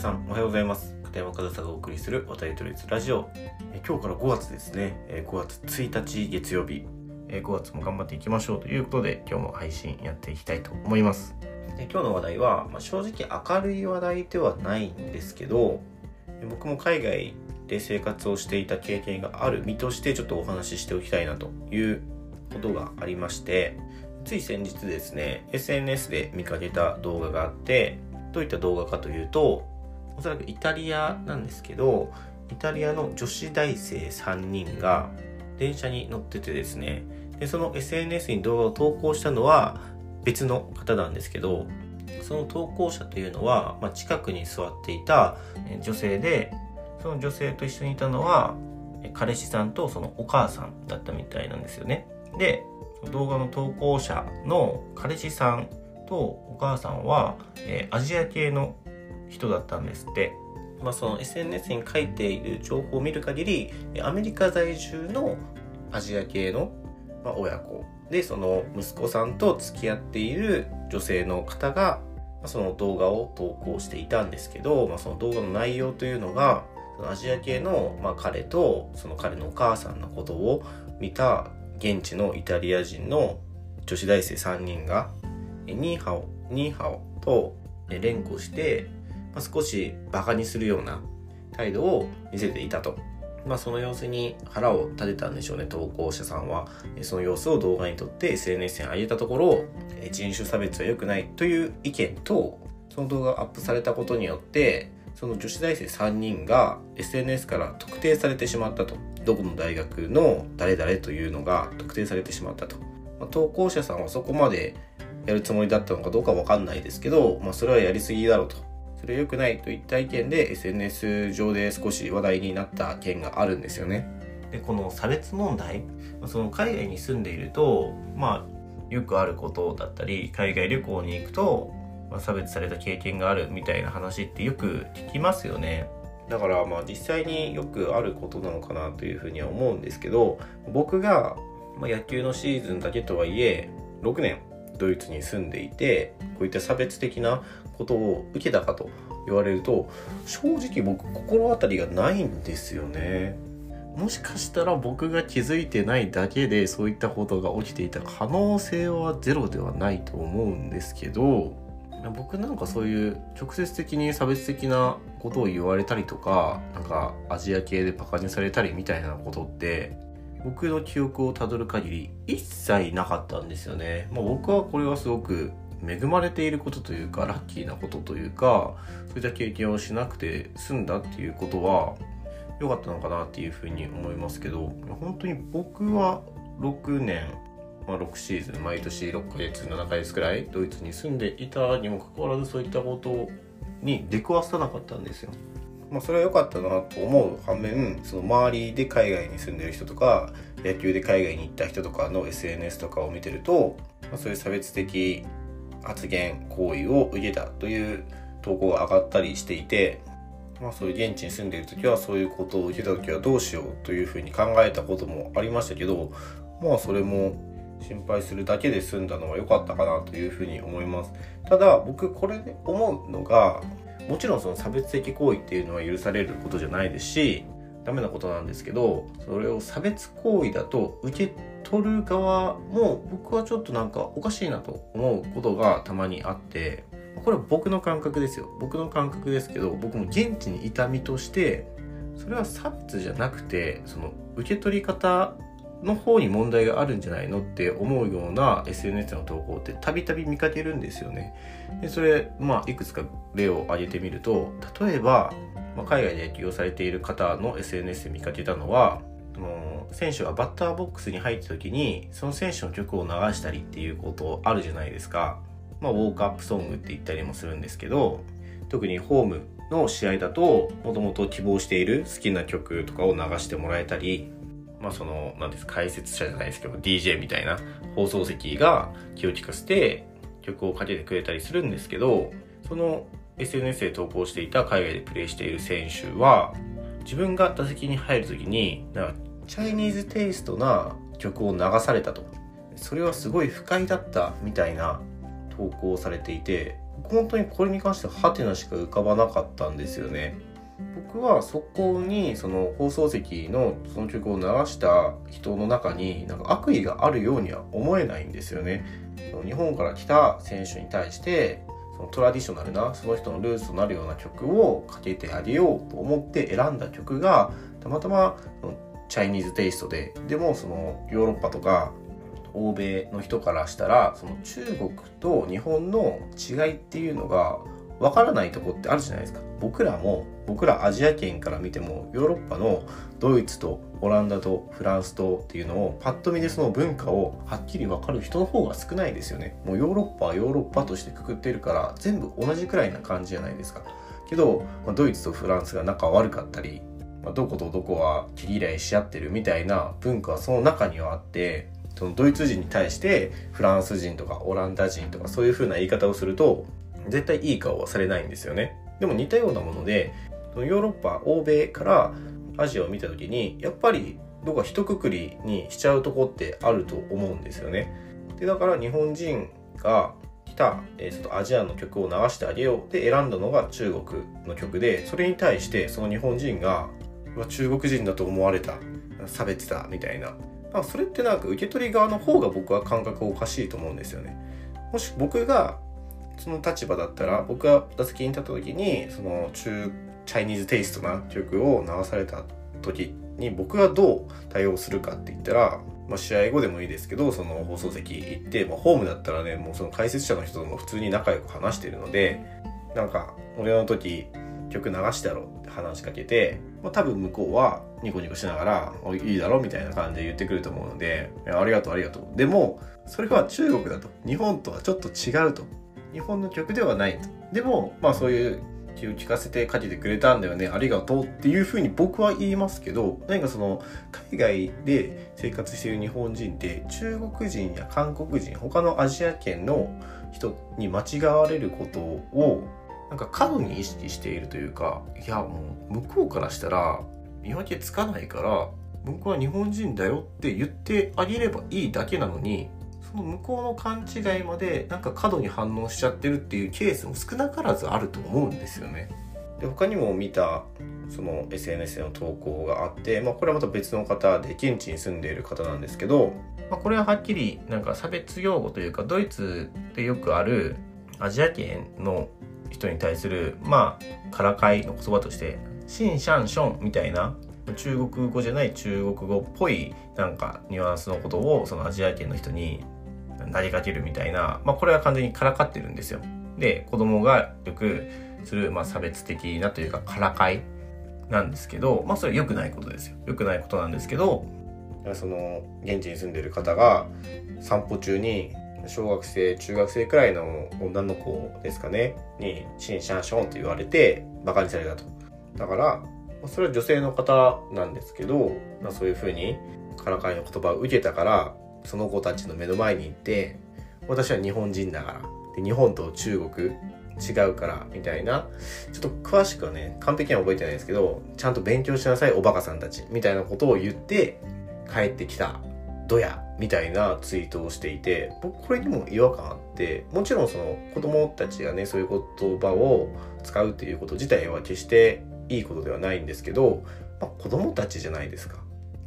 さんおはようございます。片山和沙がお送りする渡り鳥ラジオ。え今日から5月ですね。え5月1日月曜日。え5月も頑張っていきましょうということで今日も配信やっていきたいと思います。で今日の話題は、まあ、正直明るい話題ではないんですけど僕も海外で生活をしていた経験がある身としてちょっとお話ししておきたいなということがありましてつい先日ですね SNS で見かけた動画があってどういった動画かというとおそらくイタリアなんですけどイタリアの女子大生3人が電車に乗っててですね。でその SNS に動画を投稿したのは別の方なんですけどその投稿者というのは、まあ、近くに座っていた女性でその女性と一緒にいたのは彼氏さんとそのお母さんだったみたいなんですよね。で動画の投稿者の彼氏さんとお母さんは、えー、アジア系の人だったんですって。まあ、その SNS に書いている情報を見る限りアメリカ在住のアジア系の、まあ、親子でその息子さんと付き合っている女性の方が、まあ、その動画を投稿していたんですけど、まあ、その動画の内容というのがそのアジア系の、まあ、彼とその彼のお母さんのことを見た現地のイタリア人の女子大生3人がニーハオ、ニーハオと連呼して、まあ、少しバカにするような態度を見せていたと。まあ、その様子に腹を立てたんでしょうね、投稿者さんは。その様子を動画に撮って SNS に上げたところ、人種差別は良くないという意見と、その動画がアップされたことによって、その女子大生3人が SNS から特定されてしまったと。どこの大学の誰々というのが特定されてしまったと。まあ、投稿者さんはそこまでやるつもりだったのかどうかわかんないですけど、まあ、それはやりすぎだろうと。それは良くないといった意見で SNS 上で少し話題になった件があるんですよね。で、この差別問題、その海外に住んでいると、まあ、よくあることだったり、海外旅行に行くと、まあ、差別された経験があるみたいな話ってよく聞きますよね。だからまあ実際によくあることなのかなというふうには思うんですけど僕が野球のシーズンだけとはいえ6年ドイツに住んでいてこういった差別的なことを受けたかと言われると正直僕心当たりがないんですよね。もしかしたら僕が気づいてないだけでそういったことが起きていた可能性はゼロではないと思うんですけど僕なんかそういう直接的に差別的なことを言われたりとかなんかアジア系でバカにされたりみたいなことって僕の記憶をたどる限り一切なかったんですよね。まあ、僕はこれはすごく恵まれていることというかラッキーなことというかそういった経験をしなくて済んだっていうことは良かったのかなっていうふうに思いますけど本当に僕は6年、まあ、6シーズン毎年6ヶ月7ヶ月くらいドイツに住んでいたにもかかわらずそういったことに出くわさなかったんですよ。まあ、それは良かったなと思う反面その周りで海外に住んでる人とか野球で海外に行った人とかの SNS とかを見てると、まあ、そういう差別的発言行為を受けたという投稿が上がったりしていて、まあ、そういう現地に住んでいる時はそういうことを受けた時はどうしようというふうに考えたこともありましたけどまあそれも心配するだけで済んだのは良かったかなというふうに思います。ただ僕これで思うのがもちろんその差別的行為っていうのは許されることじゃないですしダメなことなんですけどそれを差別行為だと受け取る側も僕はちょっとなんかおかしいなと思うことがたまにあってこれは僕の感覚ですよ僕の感覚ですけど僕も現地にいた身としてそれは差別じゃなくてその受け取り方の方に問題があるんじゃないのって思うような SNS の投稿ってたびたび見かけるんですよね。でそれ、まあ、いくつか例を挙げてみると例えば、まあ、海外で野球をされている方の SNS で見かけたのはの選手がバッターボックスに入った時にその選手の曲を流したりっていうことあるじゃないですか。まあ、ウォークアップソングって言ったりもするんですけど特にホームの試合だともともと希望している好きな曲とかを流してもらえたりまあその、なんです、解説者じゃないですけど、DJ みたいな放送席が気を利かせて曲をかけてくれたりするんですけど、その SNS で投稿していた海外でプレイしている選手は、自分が打席に入るときに、なんか、チャイニーズテイストな曲を流されたと。それはすごい不快だったみたいな投稿されていて本当にこれに関してはハテナしか浮かばなかったんですよね。僕はそこにその放送席のその曲を流した人の中になんか悪意があるようには思えないんですよね。日本から来た選手に対してそのトラディショナルなその人のルーツとなるような曲をかけてあげようと思って選んだ曲がたまたまチャイニーズテイストででもそのヨーロッパとか欧米の人からしたらその中国と日本の違いっていうのがわからないとこってあるじゃないですか。僕らも僕らアジア圏から見てもヨーロッパのドイツとオランダとフランスとっていうのをパッと見でその文化をはっきり分かる人の方が少ないですよね。もうヨーロッパはヨーロッパとしてくくってるから全部同じくらいな感じじゃないですか。けど、まあ、ドイツとフランスが仲悪かったり、まあ、どことどこは切り嫌いし合ってるみたいな文化はその中にはあってそのドイツ人に対してフランス人とかオランダ人とかそういう風な言い方をすると絶対いい顔はされないんですよね。でも似たようなものでヨーロッパ欧米からアジアを見た時にやっぱりどこか一括りにしちゃうとこってあると思うんですよね。でだから日本人が来た、えー、ちょっとアジアの曲を流してあげようで選んだのが中国の曲でそれに対してその日本人が中国人だと思われた差別だみたいなそれってなんか受け取り側の方が僕は感覚おかしいと思うんですよね。もし僕がその立場だったら僕が打席に立った時にその中チャイニーズテイストな曲を流された時に僕がどう対応するかって言ったら、まあ、試合後でもいいですけどその放送席行って、まあ、ホームだったらねもうその解説者の人とも普通に仲良く話してるのでなんか俺の時曲流してやろうって話しかけて、まあ、多分向こうはニコニコしながら「いいだろ」みたいな感じで言ってくると思うので「ありがとうありがとう」でもそれは中国だと。日本とはちょっと違うと。日本の曲ではないと。でもまあそういう気を利かせてかけてくれたんだよね。ありがとうっていうふうに僕は言いますけど何かその海外で生活している日本人って中国人や韓国人他のアジア圏の人に間違われることをなんか過度に意識しているというかいやもう向こうからしたら見分けつかないから僕は日本人だよって言ってあげればいいだけなのにその向こうの勘違いまでなんか過度に反応しちゃってるっていうケースも少なからずあると思うんですよね。で他にも見たその SNS での投稿があって、まあ、これはまた別の方で現地に住んでいる方なんですけど、まあ、これははっきりなんか差別用語というかドイツでよくあるアジア圏の人に対するまあからかいの言葉として「シンシャンション」みたいな中国語じゃない中国語っぽいなんかニュアンスのことをそのアジア圏の人になりかけるみたいな、まあ、これは完全にからかってるんですよ。で子供がよくする、まあ、差別的なというかからかいなんですけど、まあ、それは良くないことですよ。良くないことなんですけどその現地に住んでる方が散歩中に小学生中学生くらいの女の子ですかねに「シンシャンション」って言われてバカにされたとだからそれは女性の方なんですけど、まあ、そういうふうにからかいの言葉を受けたからその子たちの目の前に行って私は日本人だから。で日本と中国違うからみたいな。ちょっと詳しくはね完璧には覚えてないですけどちゃんと勉強しなさいおバカさんたちみたいなことを言って帰ってきた。どや。みたいなツイートをしていて僕これにも違和感あってもちろんその子供たちがねそういう言葉を使うっていうこと自体は決していいことではないんですけど、まあ、子供たちじゃないですか。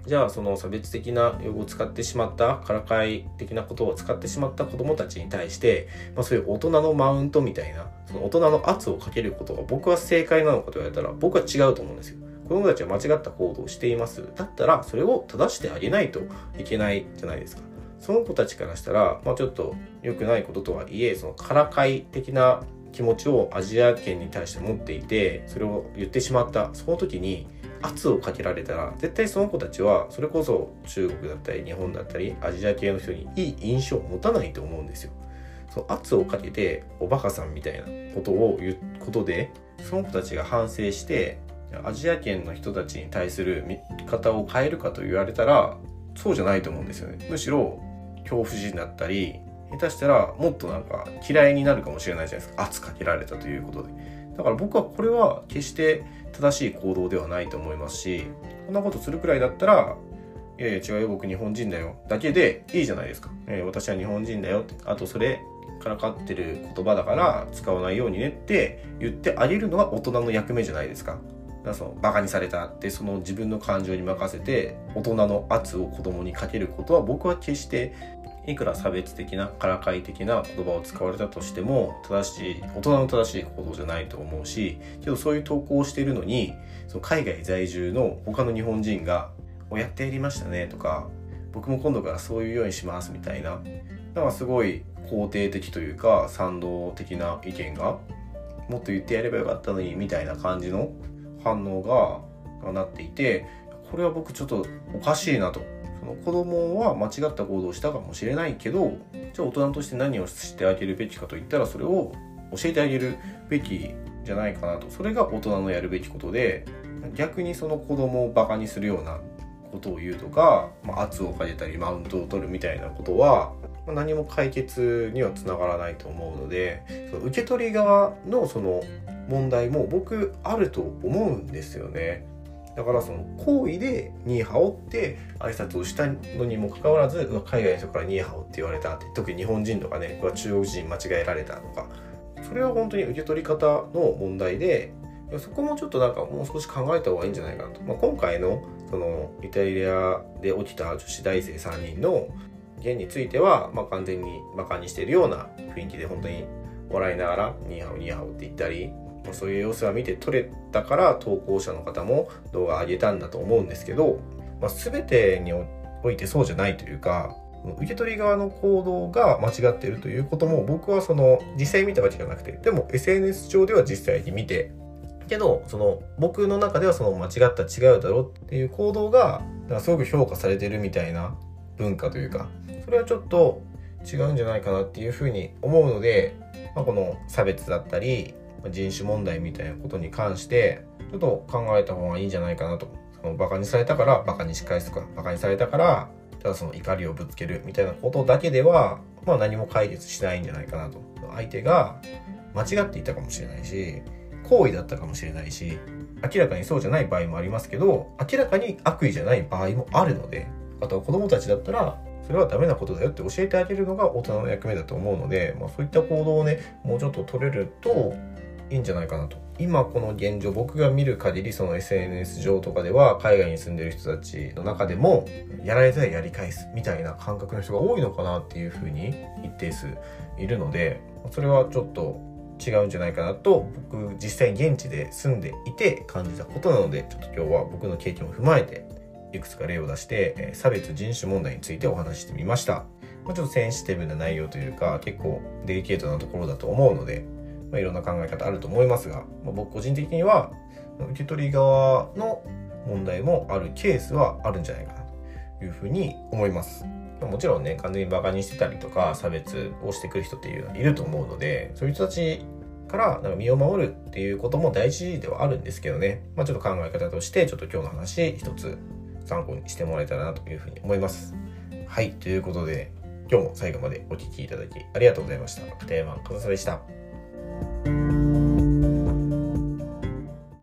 じゃあその差別的な用語を使ってしまったからかい的なことを使ってしまった子供たちに対して、まあ、そういう大人のマウントみたいなその大人の圧をかけることが僕は正解なのかと言われたら僕は違うと思うんですよ。子供たちは間違った行動をしています。だったらそれを正してあげないといけないじゃないですか。その子たちからしたら、まあ、ちょっと良くないこととはいえそのからかい的な気持ちをアジア圏に対して持っていてそれを言ってしまったその時に圧をかけられたら絶対その子たちはそれこそ中国だったり日本だったりアジア系の人にいい印象を持たないと思うんですよ。その圧をかけておバカさんみたいなことを言うことでその子たちが反省してアジア圏の人たちに対する見方を変えるかと言われたらそうじゃないと思うんですよね。むしろ恐怖心だったり下手したらもっとなんか嫌いになるかもしれないじゃないですか圧かけられたということで。だから僕はこれは決して正しい行動ではないと思いますしこんなことするくらいだったらいやいや違うよ僕日本人だよ。だけでいいじゃないですか、えー、私は日本人だよ。ってあとそれからかってる言葉だから使わないようにねって言ってあげるのが大人の役目じゃないですか。だそのバカにされた。ってその自分の感情に任せて大人の圧を子供にかけることは僕は決していくら差別的なからかい的な言葉を使われたとしても正しい大人の正しい行動じゃないと思うしけどそういう投稿をしているのにその海外在住の他の日本人が「やってやりましたね」とか「僕も今度からそういうようにします」みたいななんかすごい肯定的というか賛同的な意見がもっと言ってやればよかったのにみたいな感じの反応がなっていてこれは僕ちょっとおかしいなとその子供は間違った行動をしたかもしれないけどじゃあ大人として何をしてあげるべきかといったらそれを教えてあげるべきじゃないかなとそれが大人のやるべきことで逆にその子供をバカにするようなことを言うとか、まあ、圧をかけたりマウントを取るみたいなことはま何も解決にはつながらないと思うのでその受け取り側のその問題も僕あると思うんですよね。だからその行為でニーハオって挨拶をしたのにもかかわらず海外の人からニーハオって言われたって特に日本人とかね中国人間違えられたとか。それは本当に受け取り方の問題でそこもちょっとなんかもう少し考えた方がいいんじゃないかなと、まあ、今回のそのイタリアで起きた女子大生3人の件については、まあ、完全にバカにしてるような雰囲気で本当に笑いながらニーハオニーハオって言ったりそういう様子は見て取れたから投稿者の方も動画上げたんだと思うんですけど、まあ、全てにおいてそうじゃないというか受け取り側の行動が間違っているということも僕はその実際見たわけじゃなくてでも SNS 上では実際に見てけどその僕の中ではその間違った違うだろうっていう行動がすごく評価されてるみたいな文化というかそれはちょっと違うんじゃないかなっていうふうに思うので、まあ、この差別だったり人種問題みたいなことに関してちょっと考えた方がいいんじゃないかなと。そのバカにされたからバカにし返すとかバカにされたからただその怒りをぶつけるみたいなことだけでは、まあ、何も解決しないんじゃないかなと。相手が間違っていたかもしれないし行為だったかもしれないし明らかにそうじゃない場合もありますけど明らかに悪意じゃない場合もあるのであとは子供たちだったらそれはダメなことだよって教えてあげるのが大人の役目だと思うので、まあ、そういった行動をねもうちょっと取れるといいんじゃないかなと今この現状僕が見る限りその SNS 上とかでは海外に住んでる人たちの中でもやられたらやり返すみたいな感覚の人が多いのかなっていうふうに一定数いるのでそれはちょっと違うんじゃないかなと僕実際現地で住んでいて感じたことなのでちょっと今日は僕の経験を踏まえていくつか例を出して、差別人種問題についてお話してみました。ま、ちょっとセンシティブな内容というか結構デリケートなところだと思うので、まあ、いろんな考え方あると思いますが、まあ、僕個人的には受け取り側の問題もあるケースはあるんじゃないかなというふうに思います。もちろんね、完全にバカにしてたりとか、差別をしてくる人っていうのはいると思うので、そういう人たちからなんか身を守るっていうことも大事ではあるんですけどね、まあ、ちょっと考え方として、ちょっと今日の話一つ参考にしてもらえたらなというふうに思います。はい、ということで、今日も最後までお聴きいただきありがとうございました。片山和沙でした。Música